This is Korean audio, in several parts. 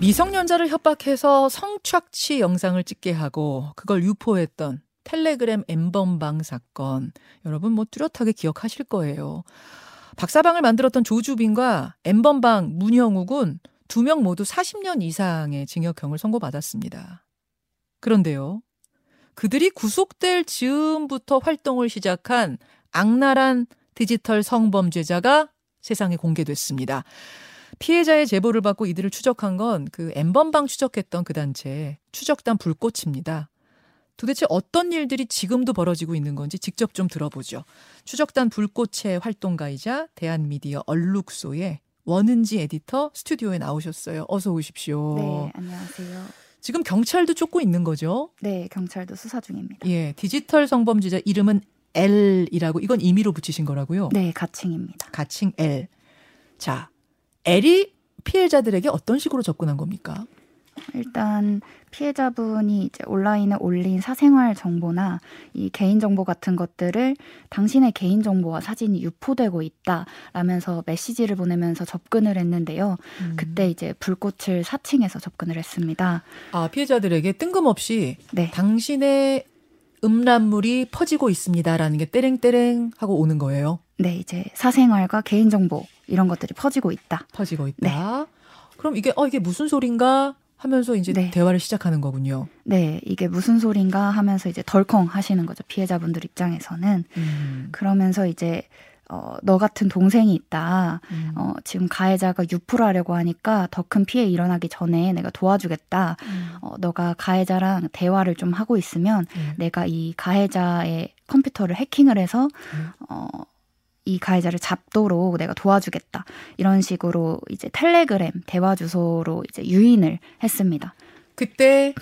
미성년자를 협박해서 성착취 영상을 찍게 하고 그걸 유포했던 텔레그램 엠번방 사건 여러분 뭐 뚜렷하게 기억하실 거예요. 박사방을 만들었던 조주빈과 엠번방 문형욱은 두명 모두 40년 이상의 징역형을 선고받았습니다. 그런데요. 그들이 구속될 즈음부터 활동을 시작한 악랄한 디지털 성범죄자가 세상에 공개됐습니다. 피해자의 제보를 받고 이들을 추적한 건 그 엠번방 추적했던 그 단체 추적단 불꽃입니다. 도대체 어떤 일들이 지금도 벌어지고 있는 건지 직접 좀 들어보죠. 추적단 불꽃의 활동가이자 대한미디어 얼룩소의 원은지 에디터 스튜디오에 나오셨어요. 어서 오십시오. 네, 안녕하세요. 지금 경찰도 쫓고 있는 거죠? 네, 경찰도 수사 중입니다. 예, 디지털 성범죄자 이름은 L이라고 이건 임의로 붙이신 거라고요? 네, 가칭입니다. 가칭 L. 자, L이 피해자들에게 어떤 식으로 접근한 겁니까? 일단 피해자분이 이제 온라인에 올린 사생활 정보나 이 개인 정보 같은 것들을 당신의 개인 정보와 사진이 유포되고 있다라면서 메시지를 보내면서 접근을 했는데요. 음. 그때 이제 불꽃을 사칭해서 접근을 했습니다. 아 피해자들에게 뜬금없이 네. 당신의 음란물이 퍼지고 있습니다라는 게 떼랭떼랭 하고 오는 거예요. 네, 이제 사생활과 개인 정보 이런 것들이 퍼지고 있다. 퍼지고 있다. 네. 그럼 이게 어 이게 무슨 소린가 하면서 이제 네. 대화를 시작하는 거군요. 네, 이게 무슨 소린가 하면서 이제 덜컹 하시는 거죠. 피해자분들 입장에서는. 음. 그러면서 이제 어, 너 같은 동생이 있다. 음. 어, 지금 가해자가 유포를 하려고 하니까 더 큰 피해 일어나기 전에 내가 도와주겠다. 음. 어, 너가 가해자랑 대화를 좀 하고 있으면 음. 내가 이 가해자의 컴퓨터를 해킹을 해서 음. 어, 이 가해자를 잡도록 내가 도와주겠다. 이런 식으로 이제 텔레그램 대화 주소로 이제 유인을 했습니다. 그때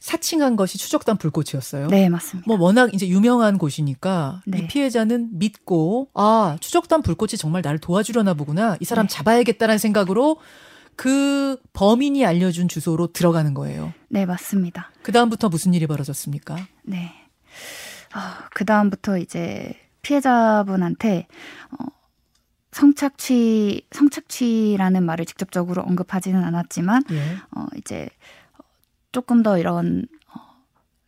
사칭한 것이 추적단 불꽃이었어요. 네, 맞습니다. 뭐 워낙 이제 유명한 곳이니까 네. 이 피해자는 믿고 아, 추적단 불꽃이 정말 나를 도와주려나 보구나. 이 사람 네. 잡아야겠다는 생각으로 그 범인이 알려준 주소로 들어가는 거예요. 네, 맞습니다. 그다음부터 무슨 일이 벌어졌습니까? 네. 아, 그다음부터 이제 피해자분한테 어, 성착취 성착취라는 말을 직접적으로 언급하지는 않았지만 예. 어, 이제 조금 더 이런 어,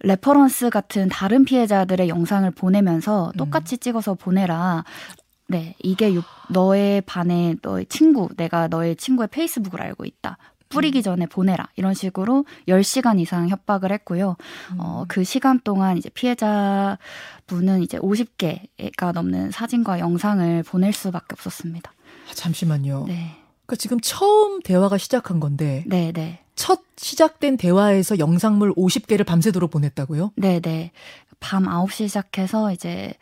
reference 같은 다른 피해자들의 영상을 보내면서 음. 똑같이 음. 찍어서 보내라. 네, 이게 유, 너의 반에 너의 친구, 내가 너의 친구의 페이스북을 알고 있다. 뿌리기 전에 보내라. 이런 식으로 10시간 이상 협박을 했고요. 음. 어, 그 시간 동안 이제 피해자 분은 이제 50개가 넘는 사진과 영상을 보낼 수밖에 없었습니다. 아, 잠시만요. 네. 그러니까 지금 처음 대화가 시작한 건데. 네, 네. 첫 시작된 대화에서 영상물 50개를 밤새도록 보냈다고요? 네, 네. 밤 9시 시작해서 이제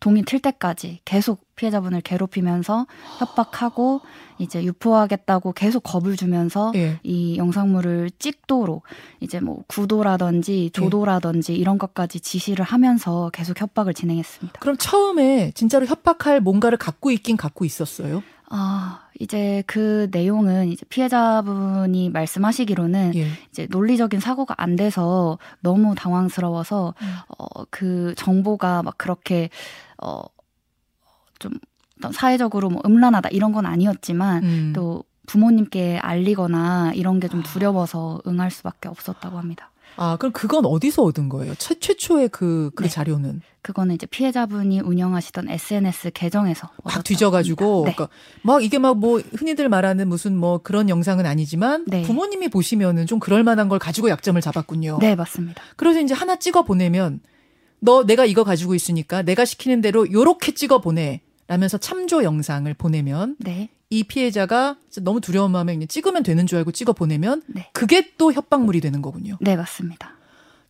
동이 틀 때까지 계속 피해자분을 괴롭히면서 협박하고 이제 유포하겠다고 계속 겁을 주면서 예. 이 영상물을 찍도록 이제 뭐 구도라든지 예. 조도라든지 예. 이런 것까지 지시를 하면서 계속 협박을 진행했습니다. 그럼 처음에 진짜로 협박할 뭔가를 갖고 있긴 갖고 있었어요? 아, 이제 그 내용은 이제 피해자분이 말씀하시기로는 예. 이제 논리적인 사고가 안 돼서 너무 당황스러워서 음. 어, 그 정보가 막 그렇게 어, 좀 어떤 사회적으로 뭐 음란하다 이런 건 아니었지만 음. 또 부모님께 알리거나 이런 게 좀 두려워서 응할 수밖에 없었다고 합니다. 아, 그럼 그건 어디서 얻은 거예요? 최, 최초의 그, 그 네. 자료는? 그거는 이제 피해자분이 운영하시던 SNS 계정에서. 막 뒤져가지고. 네. 그러니까 막 이게 막 뭐 흔히들 말하는 무슨 뭐 그런 영상은 아니지만 네. 부모님이 보시면은 좀 그럴 만한 걸 가지고 약점을 잡았군요. 네, 맞습니다. 그래서 이제 하나 찍어 보내면 너 내가 이거 가지고 있으니까 내가 시키는 대로 요렇게 찍어 보내. 라면서 참조 영상을 보내면 네. 이 피해자가 너무 두려운 마음에 그냥 찍으면 되는 줄 알고 찍어 보내면 네. 그게 또 협박물이 되는 거군요. 네, 맞습니다.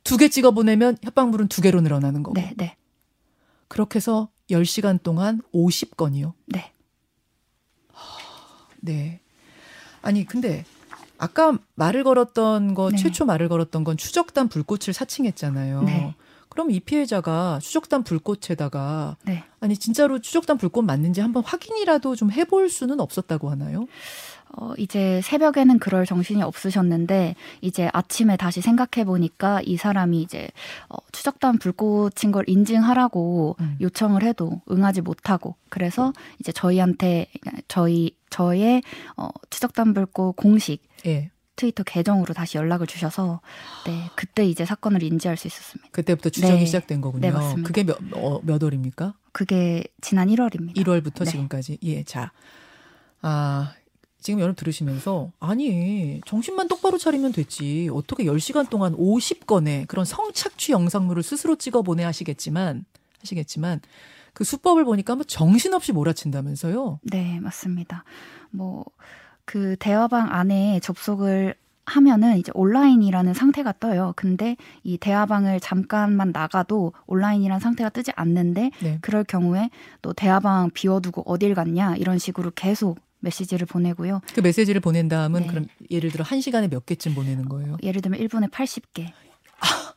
두 개 찍어 보내면 협박물은 두 개로 늘어나는 거고. 네, 네. 그렇게 해서 10시간 동안 50건이요. 네. 네. 아니, 근데 아까 말을 걸었던 거, 네. 최초 말을 걸었던 건 추적단 불꽃을 사칭했잖아요. 네. 그럼 이 피해자가 추적단 불꽃에다가 네. 아니 진짜로 추적단 불꽃 맞는지 한번 확인이라도 좀 해볼 수는 없었다고 하나요? 어, 이제 새벽에는 그럴 정신이 없으셨는데, 이제 아침에 다시 생각해 보니까 이 사람이 이제, 어, 추적단 불꽃인 걸 인증하라고 음. 요청을 해도 응하지 못하고, 그래서 이제 저희한테, 저희, 저의, 어, 추적단 불꽃 공식, 예. 트위터 계정으로 다시 연락을 주셔서 네 그때 이제 사건을 인지할 수 있었습니다. 그때부터 추정이 네. 시작된 거군요. 네 맞습니다. 그게 몇, 어, 몇 월입니까? 그게 지난 1월입니다. 1월부터 네. 지금까지 예 자. 아, 지금 여러분 들으시면서 아니 정신만 똑바로 차리면 됐지 어떻게 10시간 동안 50건의 그런 성착취 영상물을 스스로 찍어 보내 하시겠지만 하시겠지만 그 수법을 보니까 뭐 정신없이 몰아친다면서요? 네 맞습니다. 뭐 그 대화방 안에 접속을 하면은 이제 온라인이라는 상태가 떠요. 근데 이 대화방을 잠깐만 나가도 온라인이라는 상태가 뜨지 않는데 네. 그럴 경우에 또 대화방 비워두고 어딜 갔냐 이런 식으로 계속 메시지를 보내고요. 그 메시지를 보낸 다음은 네. 그럼 예를 들어 1시간에 몇 개쯤 보내는 거예요? 예를 들면 1분에 80개. 아,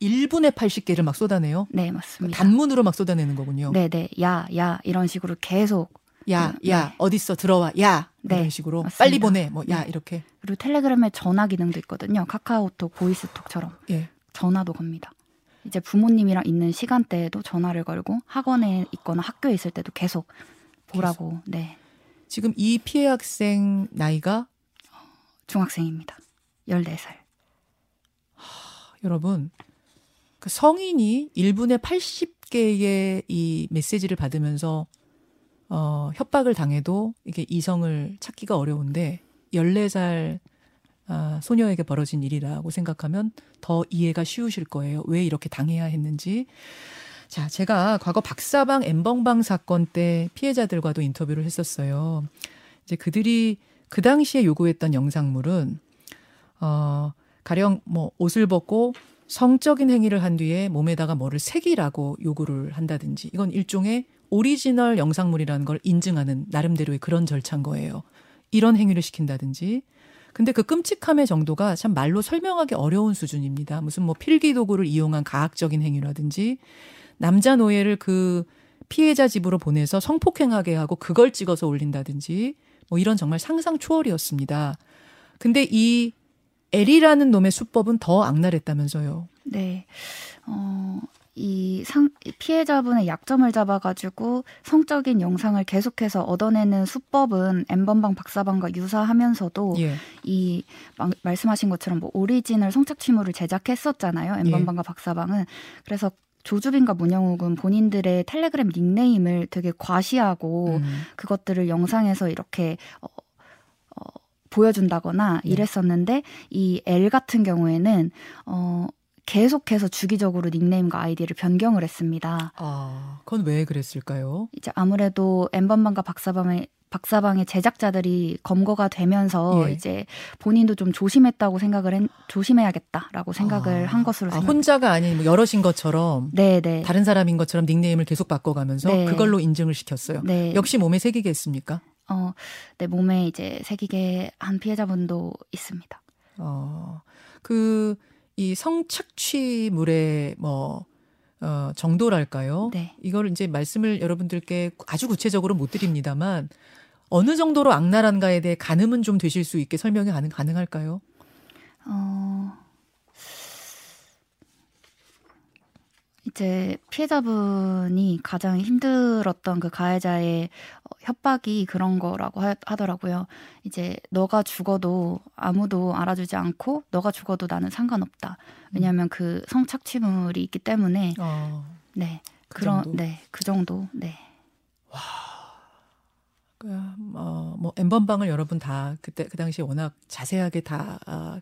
1분에 80개를 막 쏟아내요? 네, 맞습니다. 단문으로 막 쏟아내는 거군요. 네, 네. 야, 야 이런 식으로 계속 야, 그, 야, 네. 어딨어? 들어와. 야. 네, 이런 식으로 맞습니다. 빨리 보내. 뭐 야, 네. 이렇게. 그리고 텔레그램에 전화 기능도 있거든요. 카카오톡, 보이스톡처럼. 예. 전화도 겁니다. 이제 부모님이랑 있는 시간대에도 전화를 걸고 학원에 있거나 학교에 있을 때도 계속 보라고. 계속. 네. 지금 이 피해 학생 나이가 중학생입니다. 14살. 하, 여러분, 그 성인이 1분에 80개의 이 메시지를 받으면서 어, 협박을 당해도 이게 이성을 찾기가 어려운데 14살 아, 소녀에게 벌어진 일이라고 생각하면 더 이해가 쉬우실 거예요. 왜 이렇게 당해야 했는지. 자, 제가 과거 박사방 N번방 사건 때 피해자들과도 인터뷰를 했었어요. 이제 그들이 그 당시에 요구했던 영상물은 어 가령 뭐 옷을 벗고 성적인 행위를 한 뒤에 몸에다가 뭐를 새기라고 요구를 한다든지 이건 일종의 오리지널 영상물이라는 걸 인증하는 나름대로의 그런 절차인 거예요. 이런 행위를 시킨다든지 근데 그 끔찍함의 정도가 참 말로 설명하기 어려운 수준입니다. 무슨 뭐 필기 도구를 이용한 가학적인 행위라든지 남자 노예를 그 피해자 집으로 보내서 성폭행하게 하고 그걸 찍어서 올린다든지 뭐 이런 정말 상상 초월이었습니다. 근데 이 엘이라는 놈의 수법은 더 악랄했다면서요. 네. 어, 이 상, 피해자분의 약점을 잡아가지고 성적인 영상을 계속해서 얻어내는 수법은 엠번방 박사방과 유사하면서도 예. 이 마, 말씀하신 것처럼 뭐 오리지널 성착취물을 제작했었잖아요. N번방과 예. 박사방은 그래서 조주빈과 문형욱은 본인들의 텔레그램 닉네임을 되게 과시하고 음. 그것들을 영상에서 이렇게 어, 어, 보여준다거나 네. 이랬었는데 이 L 같은 경우에는 어 계속해서 주기적으로 닉네임과 아이디를 변경을 했습니다. 아, 그건 왜 그랬을까요? 이제 아무래도 N번방과 박사방의 박사방의 제작자들이 검거가 되면서 예. 이제 본인도 좀 조심했다고 생각을 했, 조심해야겠다라고 생각을 아, 한 것으로 아, 혼자가 아닌 뭐 여럿인 것처럼 네, 네. 다른 사람인 것처럼 닉네임을 계속 바꿔가면서 네. 그걸로 인증을 시켰어요. 네. 역시 몸에 새기게 했습니까? 어, 네 몸에 이제 새기게 한 피해자분도 있습니다. 어, 그 이 성착취물의 뭐 어, 정도랄까요? 네. 이걸 이제 말씀을 여러분들께 아주 구체적으로 못 드립니다만 어느 정도로 악랄한가에 대해 가늠은 좀 되실 수 있게 설명이 가능, 가능할까요? 어, 이제 피해자분이 가장 힘들었던 그 가해자의 어, 협박이 그런 거라고 하, 더라고요 이제 너가 죽어도 아무도 알아주지 않고 너가 죽어도 나는 상관없다. 왜냐하면 그 성착취물이 있기 때문에 어, 네그 그런? 네그 정도 네. 와. 어, 뭐 엠번방을 여러분 다 그때 그 당시 워낙 자세하게 다 어,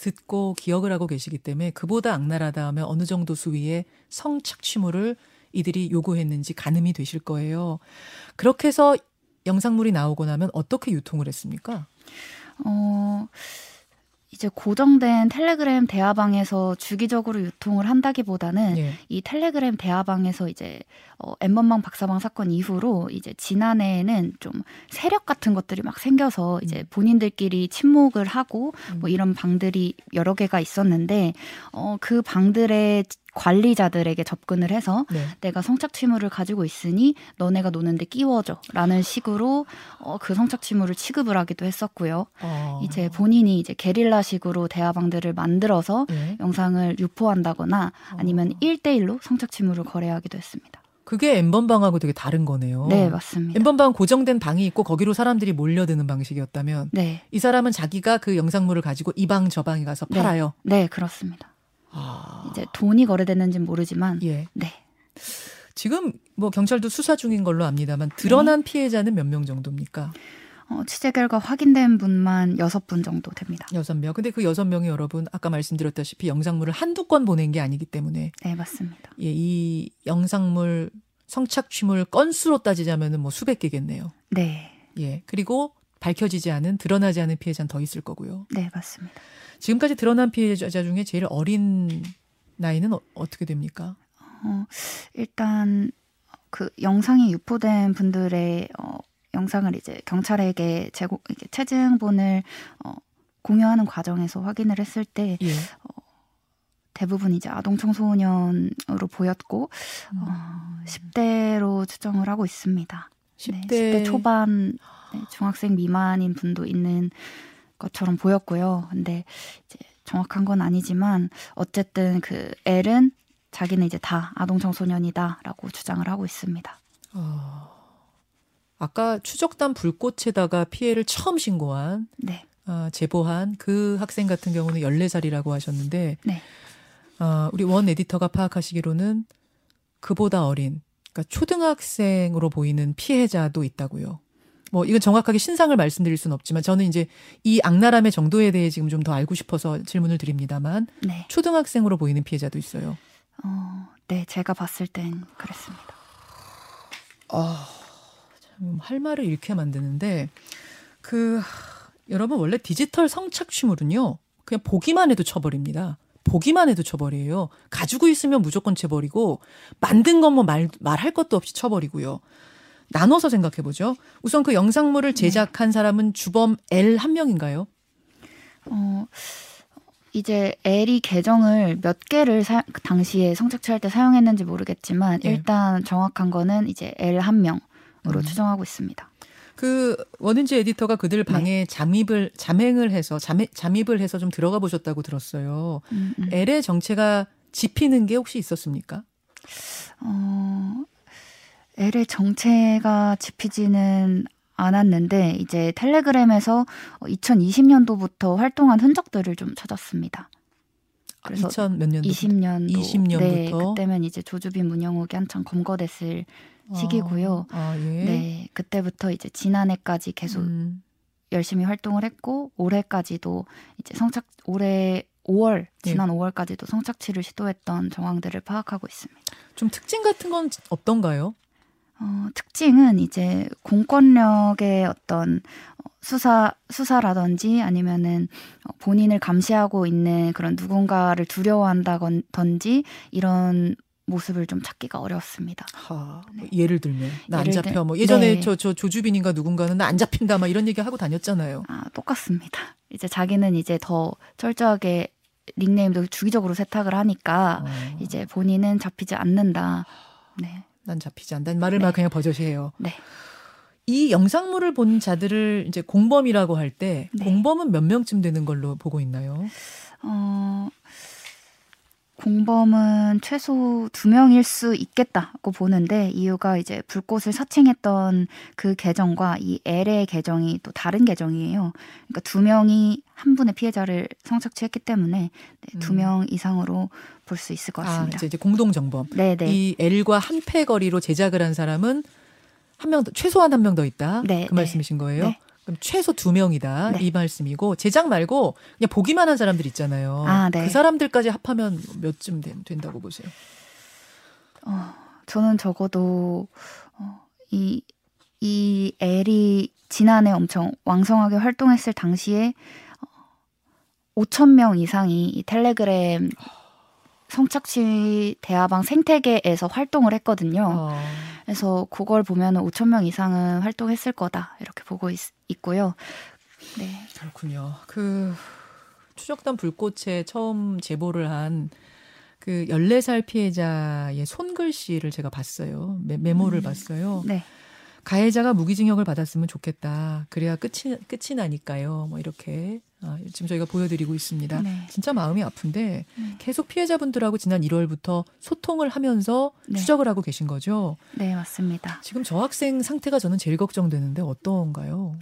듣고 기억을 하고 계시기 때문에 그보다 악랄하다 하면 어느 정도 수위의 성착취물을 이들이 요구했는지 가늠이 되실 거예요. 그렇게 해서 영상물이 나오고 나면 어떻게 유통을 했습니까? 어, 이제 고정된 텔레그램 대화방에서 주기적으로 유통을 한다기보다는 예. 이 텔레그램 대화방에서 이제 어, 엠번방 박사방 사건 이후로 이제 지난해에는 좀 세력 같은 것들이 막 생겨서 이제 음. 본인들끼리 침묵을 하고 뭐 음. 이런 방들이 여러 개가 있었는데 어, 그 방들의 관리자들에게 접근을 해서 네. 내가 성착 취물을 가지고 있으니 너네가 노는데 끼워줘라는 식으로 어, 그 성착 취물을 취급을 하기도 했었고요. 어. 이제 본인이 이제 게릴라식으로 대화방들을 만들어서 네. 영상을 유포한다거나 아니면 어. 1대1로 성착 취물을 거래하기도 했습니다. 그게 엠번방하고 되게 다른 거네요. 네, 맞습니다. 엠번방 고정된 방이 있고 거기로 사람들이 몰려드는 방식이었다면 네. 이 사람은 자기가 그 영상물을 가지고 이 방 저 방에 가서 네. 팔아요. 네, 그렇습니다. 아. 이제 돈이 거래됐는지는 모르지만 예. 네. 지금 뭐 경찰도 수사 중인 걸로 압니다만 드러난 피해자는 몇 명 정도입니까? 어, 취재 결과 확인된 분만 여섯 분 정도 됩니다. 여섯 명. 근데 그 여섯 명이 여러분 아까 말씀드렸다시피 영상물을 한두 건 보낸 게 아니기 때문에 네, 맞습니다. 예, 이 영상물 성착취물 건수로 따지자면은 뭐 수백 개겠네요. 네. 예. 그리고 밝혀지지 않은 드러나지 않은 피해자는 더 있을 거고요. 네, 맞습니다. 지금까지 드러난 피해자 중에 제일 어린 나이는 어, 어떻게 됩니까? 어, 일단 그 영상이 유포된 분들의 어, 영상을 이제 경찰에게 제공 이렇게 체증본을 어, 공유하는 과정에서 확인을 했을 때 예. 대부분 이제 아동 청소년으로 보였고 음. 어, 10대로 추정을 하고 있습니다. 10대, 네, 10대 초반 네, 중학생 미만인 분도 있는 것처럼 보였고요. 근데 이제 정확한 건 아니지만 어쨌든 그 L은 자기는 이제 다 아동 청소년이다라고 주장을 하고 있습니다. 어, 아까 추적단 불꽃에다가 피해를 처음 신고한 네. 아, 제보한 그 학생 같은 경우는 14살이라고 하셨는데 네. 아, 우리 원 에디터가 파악하시기로는 그보다 어린 그러니까 초등학생으로 보이는 피해자도 있다고요. 뭐 이건 정확하게 신상을 말씀드릴 수는 없지만 저는 이제 이 악랄함의 정도에 대해 지금 좀 더 알고 싶어서 질문을 드립니다만 네. 초등학생으로 보이는 피해자도 있어요. 어, 네, 제가 봤을 땐 그랬습니다. 아, 참, 할 말을 잃게 만드는데, 그, 여러분, 원래 디지털 성착취물은요, 그냥 보기만 해도 처벌입니다. 보기만 해도 처벌이에요. 가지고 있으면 무조건 처벌이고, 만든 건 뭐 말, 말할 것도 없이 처벌이고요. 나눠서 생각해 보죠. 우선 그 영상물을 제작한 사람은 주범 L 한 명인가요? 어, 이제 L이 계정을 몇 개를 사, 그 당시에 성착취할 때 사용했는지 모르겠지만 예. 일단 정확한 거는 이제 L 한 명으로 음. 추정하고 있습니다. 그 원은지 에디터가 그들 방에 잠입을 잠행을 해서 잠, 잠입을 해서 좀 들어가 보셨다고 들었어요. 음, 음. L의 정체가 짚히는 게 혹시 있었습니까? 어, L의 정체가 짚히지는 않았는데 이제 텔레그램에서 2020년도부터 활동한 흔적들을 좀 찾았습니다. 그래서 2000몇 년도? 20년도 20년부터? 네, 그때면 이제 조주빈 문영욱이 한창 검거됐을 시기고요. 아, 아, 예. 네, 그때부터 이제 지난해까지 계속 음, 열심히 활동을 했고 올해까지도 이제 성착 올해 5월 예. 지난 5월까지도 성착취를 시도했던 정황들을 파악하고 있습니다. 좀 특징 같은 건 없던가요? 어, 특징은 이제 공권력의 어떤 어, 수사 수사라든지 아니면은 어, 본인을 감시하고 있는 그런 누군가를 두려워한다든지 이런 모습을 좀 찾기가 어렵습니다. 하, 뭐 예를 들면 나 안 잡혀. 들- 뭐 예전에 네. 저저 조주빈인가 누군가는 나 안 잡힌다 막 이런 얘기 하고 다녔잖아요. 아, 똑같습니다. 이제 자기는 이제 더 철저하게 닉네임도 주기적으로 세탁을 하니까 어, 이제 본인은 잡히지 않는다. 네. 난 잡히지 않는다는 말을 네. 막 그냥 버젓이 해요. 네. 이 영상물을 본 자들을 이제 공범이라고 할때 네. 공범은 몇 명쯤 되는 걸로 보고 있나요? 어, 공범은 최소 두 명일 수 있겠다고 보는데 이유가 이제 불꽃을 사칭했던 그 계정과 이 L의 계정이 또 다른 계정이에요. 그러니까 두 명이 한 분의 피해자를 성착취했기 때문에 네, 두 음. 명 이상으로 볼 수 있을 것 아, 같습니다. 이제, 이제 공동 정범. 네네. 이 L과 한 패 거리로 제작을 한 사람은 한 명, 더- 최소한 한 명 더 있다. 네, 그 네. 말씀이신 거예요. 네. 그럼 최소 두 명이다. 네. 이 말씀이고 제작 말고 그냥 보기만 한 사람들 있잖아요. 아, 네. 그 사람들까지 합하면 몇쯤 된, 된다고 보세요? 어, 저는 적어도 어, 이, 이 L이 지난해 엄청 왕성하게 활동했을 당시에 어, 5천 명 이상이 이 텔레그램 성착취 대화방 생태계에서 활동을 했거든요. 어, 그래서 그걸 보면 5천 명 이상은 활동했을 거다 이렇게 보고 있, 있고요. 네, 그렇군요. 그 추적단 불꽃에 처음 제보를 한 그 14살 피해자의 손글씨를 제가 봤어요. 메, 메모를 음. 봤어요. 네, 가해자가 무기징역을 받았으면 좋겠다. 그래야 끝이 끝이 나니까요. 뭐 이렇게 아, 지금 저희가 보여드리고 있습니다. 네. 진짜 마음이 아픈데 네. 계속 피해자분들하고 지난 1월부터 소통을 하면서 네. 추적을 하고 계신 거죠. 네, 맞습니다. 지금 저 학생 상태가 저는 제일 걱정되는데 어떤가요?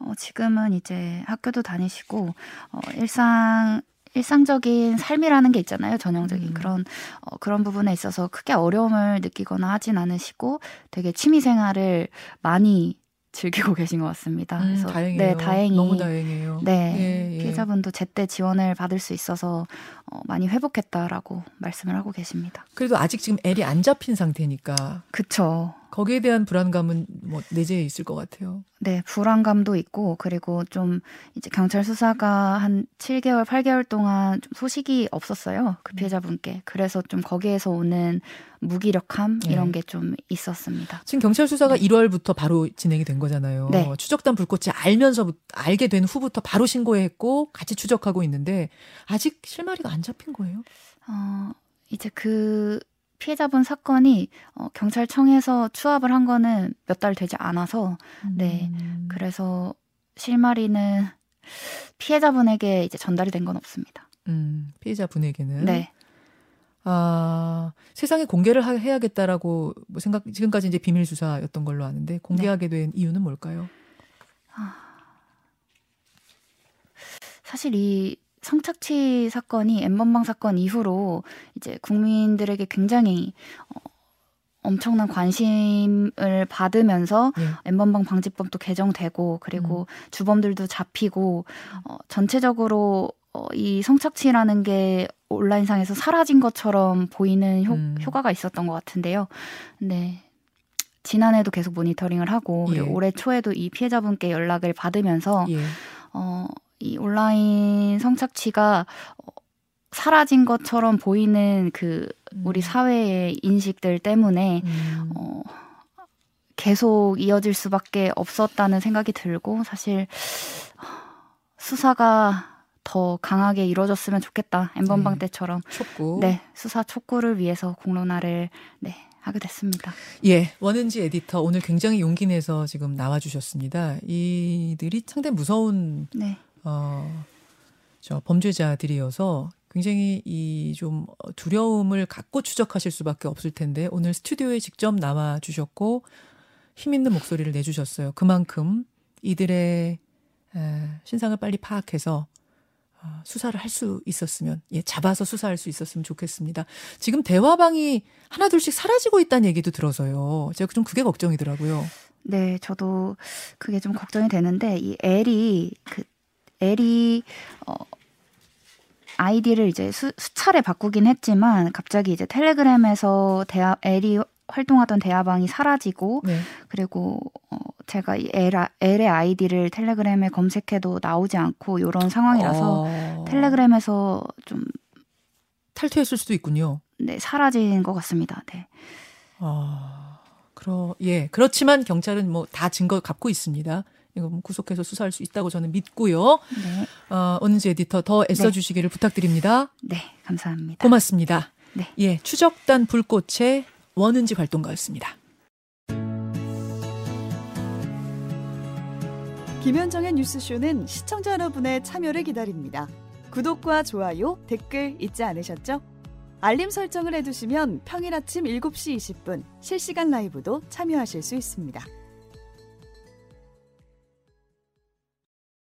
어, 지금은 이제 학교도 다니시고 어, 일상 일상적인 삶이라는 게 있잖아요. 전형적인 음. 그런 어, 그런 부분에 있어서 크게 어려움을 느끼거나 하진 않으시고 되게 취미 생활을 많이 즐기고 계신 것 같습니다. 음, 그래서 다행이에요. 네, 다행히 너무 다행이에요. 네, 예, 예. 피해자분도 제때 지원을 받을 수 있어서 어, 많이 회복했다라고 말씀을 하고 계십니다. 그래도 아직 지금 L이 안 잡힌 상태니까. 그쵸. 거기에 대한 불안감은 뭐 내재해 있을 것 같아요. 네, 불안감도 있고 그리고 좀 이제 경찰 수사가 한 7개월, 8개월 동안 좀 소식이 없었어요. 그 음. 피해자분께. 그래서 좀 거기에서 오는 무기력함 네. 이런 게좀 있었습니다. 지금 경찰 수사가 네. 1월부터 바로 진행이 된 거잖아요. 네. 추적단 불꽃이 알면서 알게 된 후부터 바로 신고했고 같이 추적하고 있는데 아직 실마리가 안 잡힌 거예요? 어, 이제 그 피해자분 사건이 어, 경찰청에서 추합을 한 거는 몇 달 되지 않아서 네 음. 그래서 실마리는 피해자분에게 이제 전달이 된 건 없습니다. 음, 피해자분에게는 네. 아, 세상에 공개를 하, 해야겠다라고 뭐 생각 지금까지 이제 비밀 수사였던 걸로 아는데 공개하게 네. 된 이유는 뭘까요? 아, 사실 이 성착취 사건이 엠번방 사건 이후로 이제 국민들에게 굉장히 어, 엄청난 관심을 받으면서 네. 엠번방 방지법도 개정되고 그리고 음. 주범들도 잡히고 어, 전체적으로 어, 이 성착취라는 게 온라인상에서 사라진 것처럼 보이는 효, 음. 효과가 있었던 것 같은데요. 네. 지난해도 계속 모니터링을 하고 예. 올해 초에도 이 피해자분께 연락을 받으면서 예. 어, 이 온라인 성착취가 어, 사라진 것처럼 보이는 그 우리 음. 사회의 인식들 때문에 음. 어, 계속 이어질 수밖에 없었다는 생각이 들고 사실 수사가 더 강하게 이루어졌으면 좋겠다. 엠번방 네. 때처럼. 촉구. 네, 수사 촉구를 위해서 공론화를 네, 하게 됐습니다. 예, 원은지 에디터 오늘 굉장히 용기 내서 지금 나와 주셨습니다. 이들이 상당히 무서운 네. 어, 저 범죄자들이어서 굉장히 이 좀 두려움을 갖고 추적하실 수밖에 없을 텐데 오늘 스튜디오에 직접 나와 주셨고 힘 있는 목소리를 내주셨어요. 그만큼 이들의 에, 신상을 빨리 파악해서 어, 수사를 할 수 있었으면, 예, 잡아서 수사할 수 있었으면 좋겠습니다. 지금 대화방이 하나둘씩 사라지고 있다는 얘기도 들어서요. 제가 좀 그게 걱정이더라고요. 네, 저도 그게 좀 걱정이 되는데, 이 L이 그 L이 어 아이디를 이제 수, 수차례 바꾸긴 했지만 갑자기 이제 텔레그램에서 대화 L이 활동하던 대화방이 사라지고 네. 그리고 어 제가 이 L, L의 아이디를 텔레그램에 검색해도 나오지 않고 이런 상황이라서 어... 텔레그램에서 좀 탈퇴했을 수도 있군요. 네, 사라진 것 같습니다. 네. 아, 그러 예. 그렇지만 경찰은 뭐 다 증거 갖고 있습니다. 이거 뭐 구속해서 수사할 수 있다고 저는 믿고요. 네. 어, 언지 에디터 더 애써 주시기를 네. 부탁드립니다. 네, 감사합니다. 고맙습니다. 네. 예, 추적단 불꽃의 원은지 활동가였습니다. 김현정의 뉴스쇼는 시청자 여러분의 참여를 기다립니다. 구독과 좋아요, 댓글 잊지 않으셨죠? 알림 설정을 해두시면 평일 아침 7시 20분 실시간 라이브도 참여하실 수 있습니다.